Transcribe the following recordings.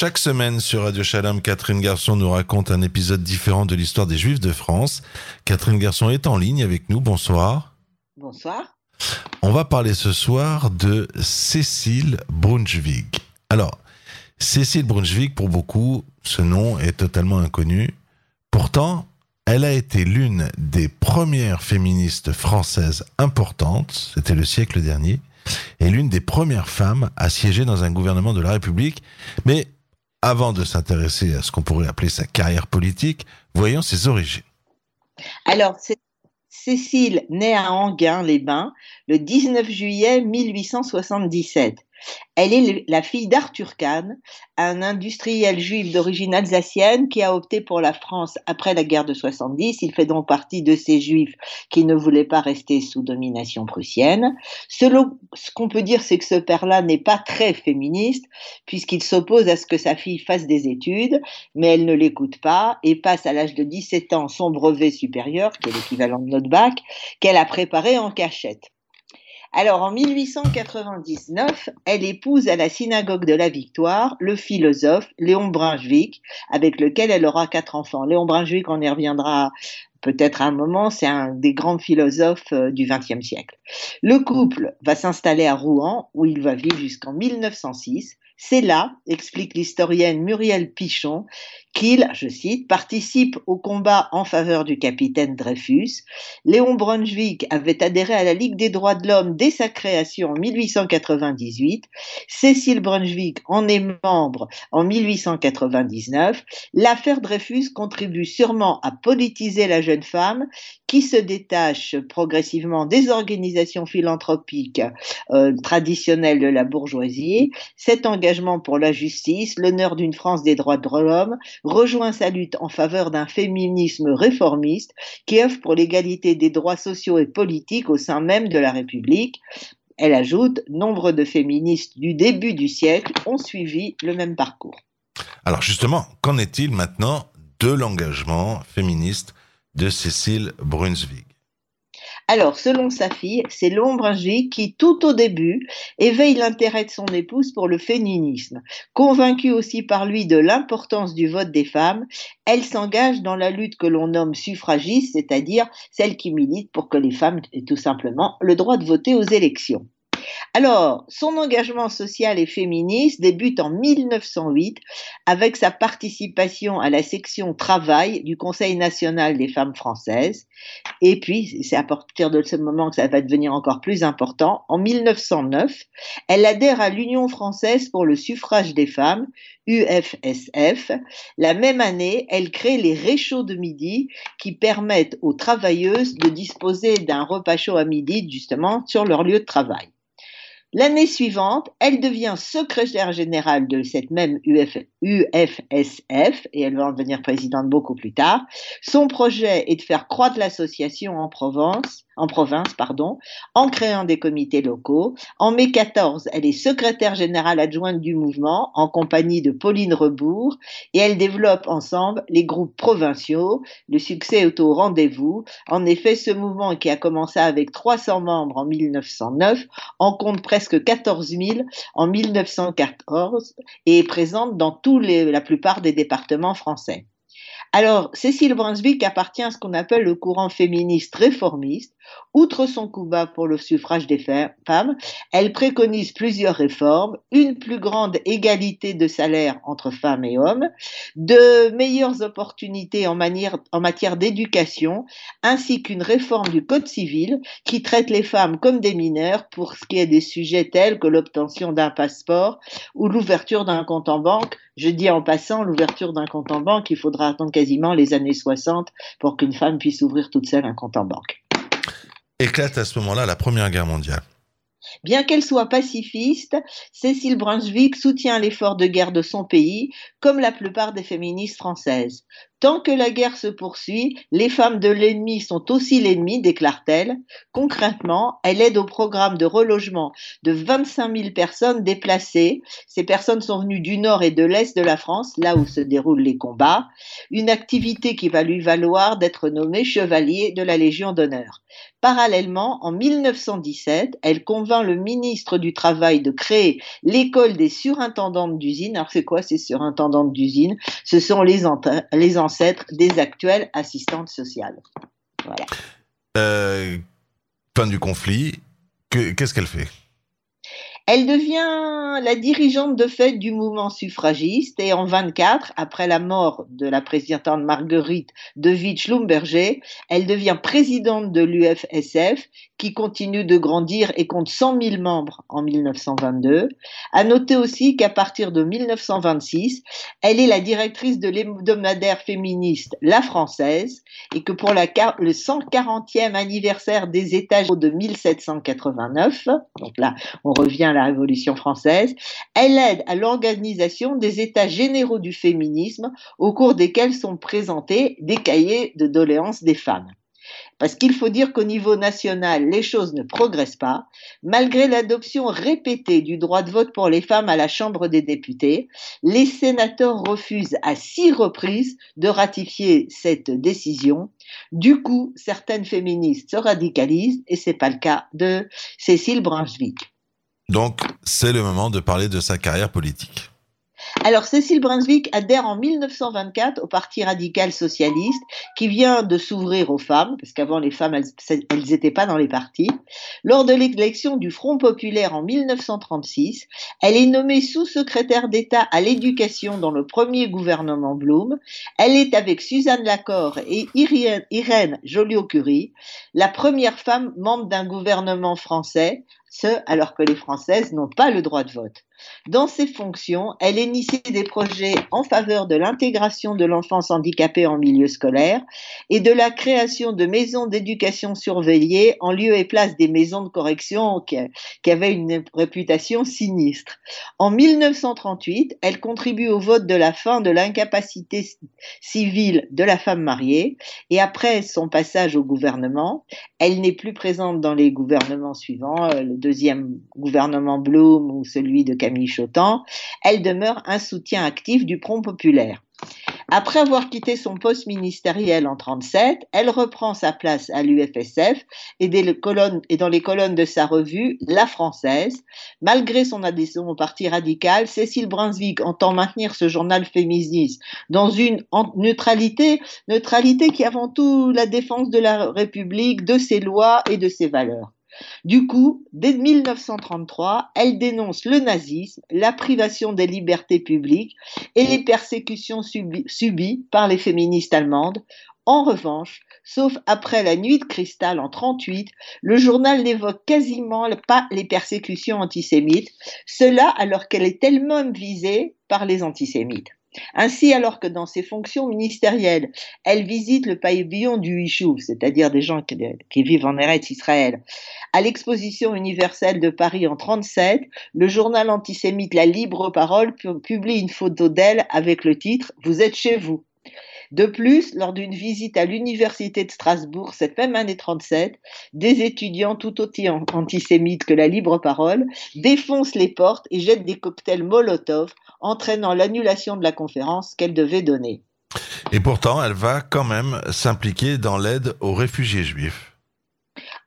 Chaque semaine sur Radio Shalom, Catherine Garçon nous raconte un épisode différent de l'histoire des Juifs de France. Catherine Garçon est en ligne avec nous. Bonsoir. Bonsoir. On va parler ce soir de Cécile Brunswick. Alors, Cécile Brunswick, pour beaucoup, ce nom est totalement inconnu. Pourtant, elle a été l'une des premières féministes françaises importantes, c'était le siècle dernier, et l'une des premières femmes à siéger dans un gouvernement de la République. Mais avant de s'intéresser à ce qu'on pourrait appeler sa carrière politique, voyons ses origines. Alors, Cécile naît à Anguin-les-Bains le 19 juillet 1877. Elle est la fille d'Arthur Kahn, un industriel juif d'origine alsacienne qui a opté pour la France après la guerre de 70. Il fait donc partie de ces juifs qui ne voulaient pas rester sous domination prussienne. ce qu'on peut dire, c'est que ce père-là n'est pas très féministe puisqu'il s'oppose à ce que sa fille fasse des études, mais elle ne l'écoute pas et passe à l'âge de 17 ans son brevet supérieur, qui est l'équivalent de notre bac, qu'elle a préparé en cachette. Alors en 1899, elle épouse à la synagogue de la Victoire le philosophe Léon Brunswick, avec lequel elle aura quatre enfants. Léon Brunswick, on y reviendra peut-être à un moment, c'est un des grands philosophes euh, du XXe siècle. Le couple va s'installer à Rouen, où il va vivre jusqu'en 1906. C'est là, explique l'historienne Muriel Pichon, qu'il, je cite, participe au combat en faveur du capitaine Dreyfus. Léon Brunswick avait adhéré à la Ligue des droits de l'homme dès sa création en 1898. Cécile Brunswick en est membre en 1899. L'affaire Dreyfus contribue sûrement à politiser la jeune femme qui se détache progressivement des organisations philanthropiques euh, traditionnelles de la bourgeoisie. Cet engagement pour la justice, l'honneur d'une France des droits de l'homme, rejoint sa lutte en faveur d'un féminisme réformiste qui œuvre pour l'égalité des droits sociaux et politiques au sein même de la République. Elle ajoute, nombre de féministes du début du siècle ont suivi le même parcours. Alors justement, qu'en est-il maintenant de l'engagement féministe de Cécile Brunswick? Alors, selon sa fille, c'est l'ombre qui, tout au début, éveille l'intérêt de son épouse pour le féminisme. Convaincue aussi par lui de l'importance du vote des femmes, elle s'engage dans la lutte que l'on nomme suffragiste, c'est-à-dire celle qui milite pour que les femmes aient tout simplement le droit de voter aux élections. Alors, son engagement social et féministe débute en 1908 avec sa participation à la section travail du Conseil national des femmes françaises. Et puis, c'est à partir de ce moment que ça va devenir encore plus important. En 1909, elle adhère à l'Union française pour le suffrage des femmes, UFSF. La même année, elle crée les réchauds de midi qui permettent aux travailleuses de disposer d'un repas chaud à midi, justement, sur leur lieu de travail. L'année suivante, elle devient secrétaire générale de cette même UFSF et elle va en devenir présidente beaucoup plus tard. Son projet est de faire croître l'association en Provence en province, pardon, en créant des comités locaux. En mai 14, elle est secrétaire générale adjointe du mouvement en compagnie de Pauline Rebourg et elle développe ensemble les groupes provinciaux. Le succès est au rendez-vous. En effet, ce mouvement qui a commencé avec 300 membres en 1909 en compte presque 14 000 en 1914 et est présente dans tous les, la plupart des départements français. Alors, Cécile Brunswick appartient à ce qu'on appelle le courant féministe réformiste. Outre son combat pour le suffrage des femmes, elle préconise plusieurs réformes, une plus grande égalité de salaire entre femmes et hommes, de meilleures opportunités en, en matière d'éducation, ainsi qu'une réforme du Code civil qui traite les femmes comme des mineurs pour ce qui est des sujets tels que l'obtention d'un passeport ou l'ouverture d'un compte en banque. Je dis en passant l'ouverture d'un compte en banque, il faudra attendre quasiment les années 60 pour qu'une femme puisse ouvrir toute seule un compte en banque. Éclate à ce moment-là la Première Guerre mondiale. Bien qu'elle soit pacifiste, Cécile Brunswick soutient l'effort de guerre de son pays, comme la plupart des féministes françaises. Tant que la guerre se poursuit, les femmes de l'ennemi sont aussi l'ennemi, déclare-t-elle. Concrètement, elle aide au programme de relogement de 25 000 personnes déplacées. Ces personnes sont venues du nord et de l'est de la France, là où se déroulent les combats. Une activité qui va lui valoir d'être nommée chevalier de la Légion d'honneur. Parallèlement, en 1917, elle convainc le ministre du Travail de créer l'école des surintendantes d'usine. Alors c'est quoi ces surintendantes d'usine? Ce sont les, les ancêtres des actuelles assistantes sociales. Voilà. Euh, fin du conflit, qu'est-ce qu'elle fait? Elle devient la dirigeante de fait du mouvement suffragiste et en 24, après la mort de la présidente Marguerite de Witsch-Lumberger, elle devient présidente de l'UFSF qui continue de grandir et compte 100 000 membres en 1922. À noter aussi qu'à partir de 1926, elle est la directrice de l'hebdomadaire féministe La Française et que pour le 140e anniversaire des États de 1789, donc là on revient à la Révolution française, elle aide à l'organisation des États généraux du féminisme au cours desquels sont présentés des cahiers de doléances des femmes. Parce qu'il faut dire qu'au niveau national, les choses ne progressent pas. Malgré l'adoption répétée du droit de vote pour les femmes à la Chambre des députés, les sénateurs refusent à six reprises de ratifier cette décision. Du coup, certaines féministes se radicalisent et c'est pas le cas de Cécile Brunswick. Donc, c'est le moment de parler de sa carrière politique. Alors, Cécile Brunswick adhère en 1924 au Parti radical socialiste qui vient de s'ouvrir aux femmes, parce qu'avant les femmes, elles n'étaient pas dans les partis. Lors de l'élection du Front populaire en 1936, elle est nommée sous-secrétaire d'État à l'éducation dans le premier gouvernement Blum. Elle est avec Suzanne Lacor et Irène Joliot-Curie, la première femme membre d'un gouvernement français ce alors que les Françaises n'ont pas le droit de vote. Dans ses fonctions, elle initie des projets en faveur de l'intégration de l'enfance handicapée en milieu scolaire et de la création de maisons d'éducation surveillées en lieu et place des maisons de correction qui, qui avaient une réputation sinistre. En 1938, elle contribue au vote de la fin de l'incapacité civile de la femme mariée et après son passage au gouvernement, elle n'est plus présente dans les gouvernements suivants, euh, deuxième gouvernement Blum ou celui de Camille Chotan, elle demeure un soutien actif du Front populaire. Après avoir quitté son poste ministériel en 1937, elle reprend sa place à l'UFSF et, dans les colonnes de sa revue La Française. Malgré son adhésion au Parti radical, Cécile Brunswick entend maintenir ce journal féministe dans une neutralité, neutralité qui est avant tout la défense de la République, de ses lois et de ses valeurs. Du coup, dès 1933, elle dénonce le nazisme, la privation des libertés publiques et les persécutions subies par les féministes allemandes. En revanche, sauf après la nuit de cristal en 38, le journal n'évoque quasiment pas les persécutions antisémites, cela alors qu'elle est elle-même visée par les antisémites. Ainsi, alors que dans ses fonctions ministérielles, elle visite le pavillon du Hichou, c'est-à-dire des gens qui, vivent en Eretz Israël, à l'exposition universelle de Paris en 37, le journal antisémite La Libre Parole publie une photo d'elle avec le titre Vous êtes chez vous. De plus, lors d'une visite à l'université de Strasbourg cette même année 37, des étudiants tout aussi antisémites que la libre parole défoncent les portes et jettent des cocktails Molotov, entraînant l'annulation de la conférence qu'elle devait donner. Et pourtant, elle va quand même s'impliquer dans l'aide aux réfugiés juifs.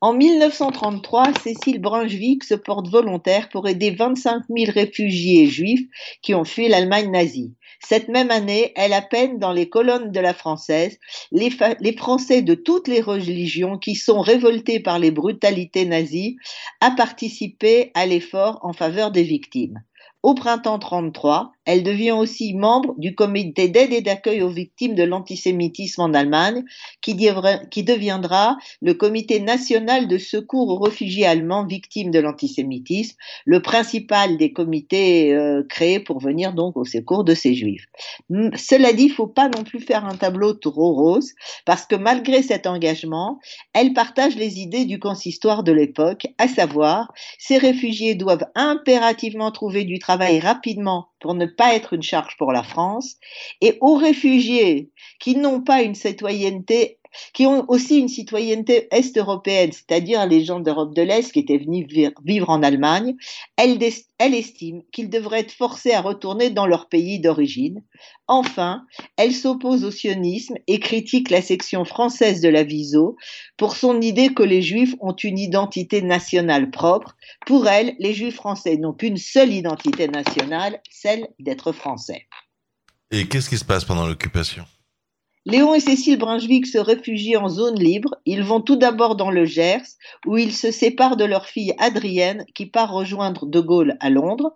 En 1933, Cécile Brunswick se porte volontaire pour aider 25 000 réfugiés juifs qui ont fui l'Allemagne nazie. Cette même année, elle appelle dans les colonnes de la Française les, Français de toutes les religions qui sont révoltés par les brutalités nazies à participer à l'effort en faveur des victimes. Au printemps 33, elle devient aussi membre du comité d'aide et d'accueil aux victimes de l'antisémitisme en Allemagne, qui, deviendra le comité national de secours aux réfugiés allemands victimes de l'antisémitisme, le principal des comités euh, créés pour venir donc au secours de ces juifs. Cela dit, il ne faut pas non plus faire un tableau trop rose, parce que malgré cet engagement, elle partage les idées du consistoire de l'époque, à savoir, ces réfugiés doivent impérativement trouver du travail rapidement pour ne pas être une charge pour la France, et aux réfugiés qui n'ont pas une citoyenneté qui ont aussi une citoyenneté est-européenne, c'est-à-dire les gens d'Europe de l'Est qui étaient venus vivre en Allemagne, elle, elle estime qu'ils devraient être forcés à retourner dans leur pays d'origine. Enfin, elle s'oppose au sionisme et critique la section française de la Viso pour son idée que les Juifs ont une identité nationale propre. Pour elle, les Juifs français n'ont qu'une seule identité nationale, celle d'être français. Et qu'est-ce qui se passe pendant l'occupation? Léon et Cécile Brunswick se réfugient en zone libre. Ils vont tout d'abord dans le Gers, où ils se séparent de leur fille Adrienne, qui part rejoindre De Gaulle à Londres.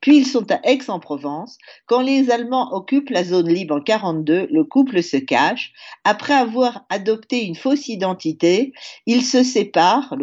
Puis ils sont à Aix-en-Provence. Quand les Allemands occupent la zone libre en 42, le couple se cache. Après avoir adopté une fausse identité, ils se séparent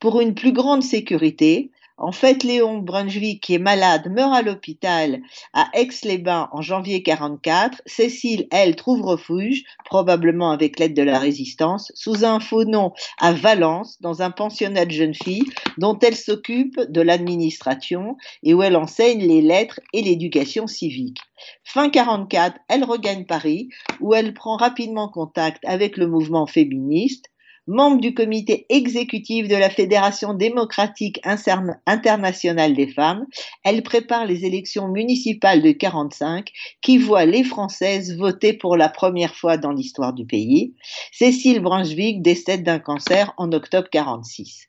pour une plus grande sécurité. En fait, Léon Brunswick, qui est malade, meurt à l'hôpital à Aix-les-Bains en janvier 44. Cécile, elle, trouve refuge, probablement avec l'aide de la résistance, sous un faux nom à Valence, dans un pensionnat de jeunes filles, dont elle s'occupe de l'administration et où elle enseigne les lettres et l'éducation civique. Fin 44, elle regagne Paris, où elle prend rapidement contact avec le mouvement féministe membre du comité exécutif de la Fédération démocratique internationale des femmes, elle prépare les élections municipales de 45 qui voient les Françaises voter pour la première fois dans l'histoire du pays. Cécile Brunswick décède d'un cancer en octobre 46.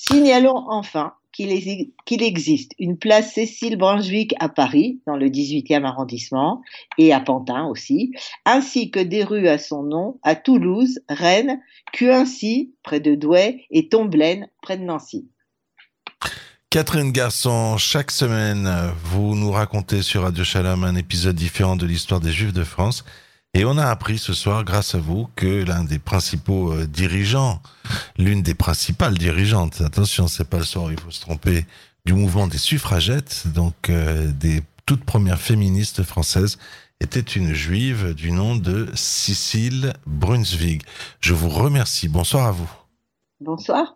Signalons enfin qu'il existe une place Cécile Brunswick à Paris, dans le 18e arrondissement, et à Pantin aussi, ainsi que des rues à son nom à Toulouse, Rennes, Cuincy, près de Douai, et Tomblaine, près de Nancy. Catherine Garçon, chaque semaine, vous nous racontez sur Radio Shalom un épisode différent de l'histoire des Juifs de France. Et on a appris ce soir, grâce à vous, que l'un des principaux euh, dirigeants, l'une des principales dirigeantes, attention, c'est pas le soir, il faut se tromper, du mouvement des suffragettes, donc euh, des toutes premières féministes françaises, était une juive du nom de Cécile Brunswig. Je vous remercie. Bonsoir à vous. Bonsoir.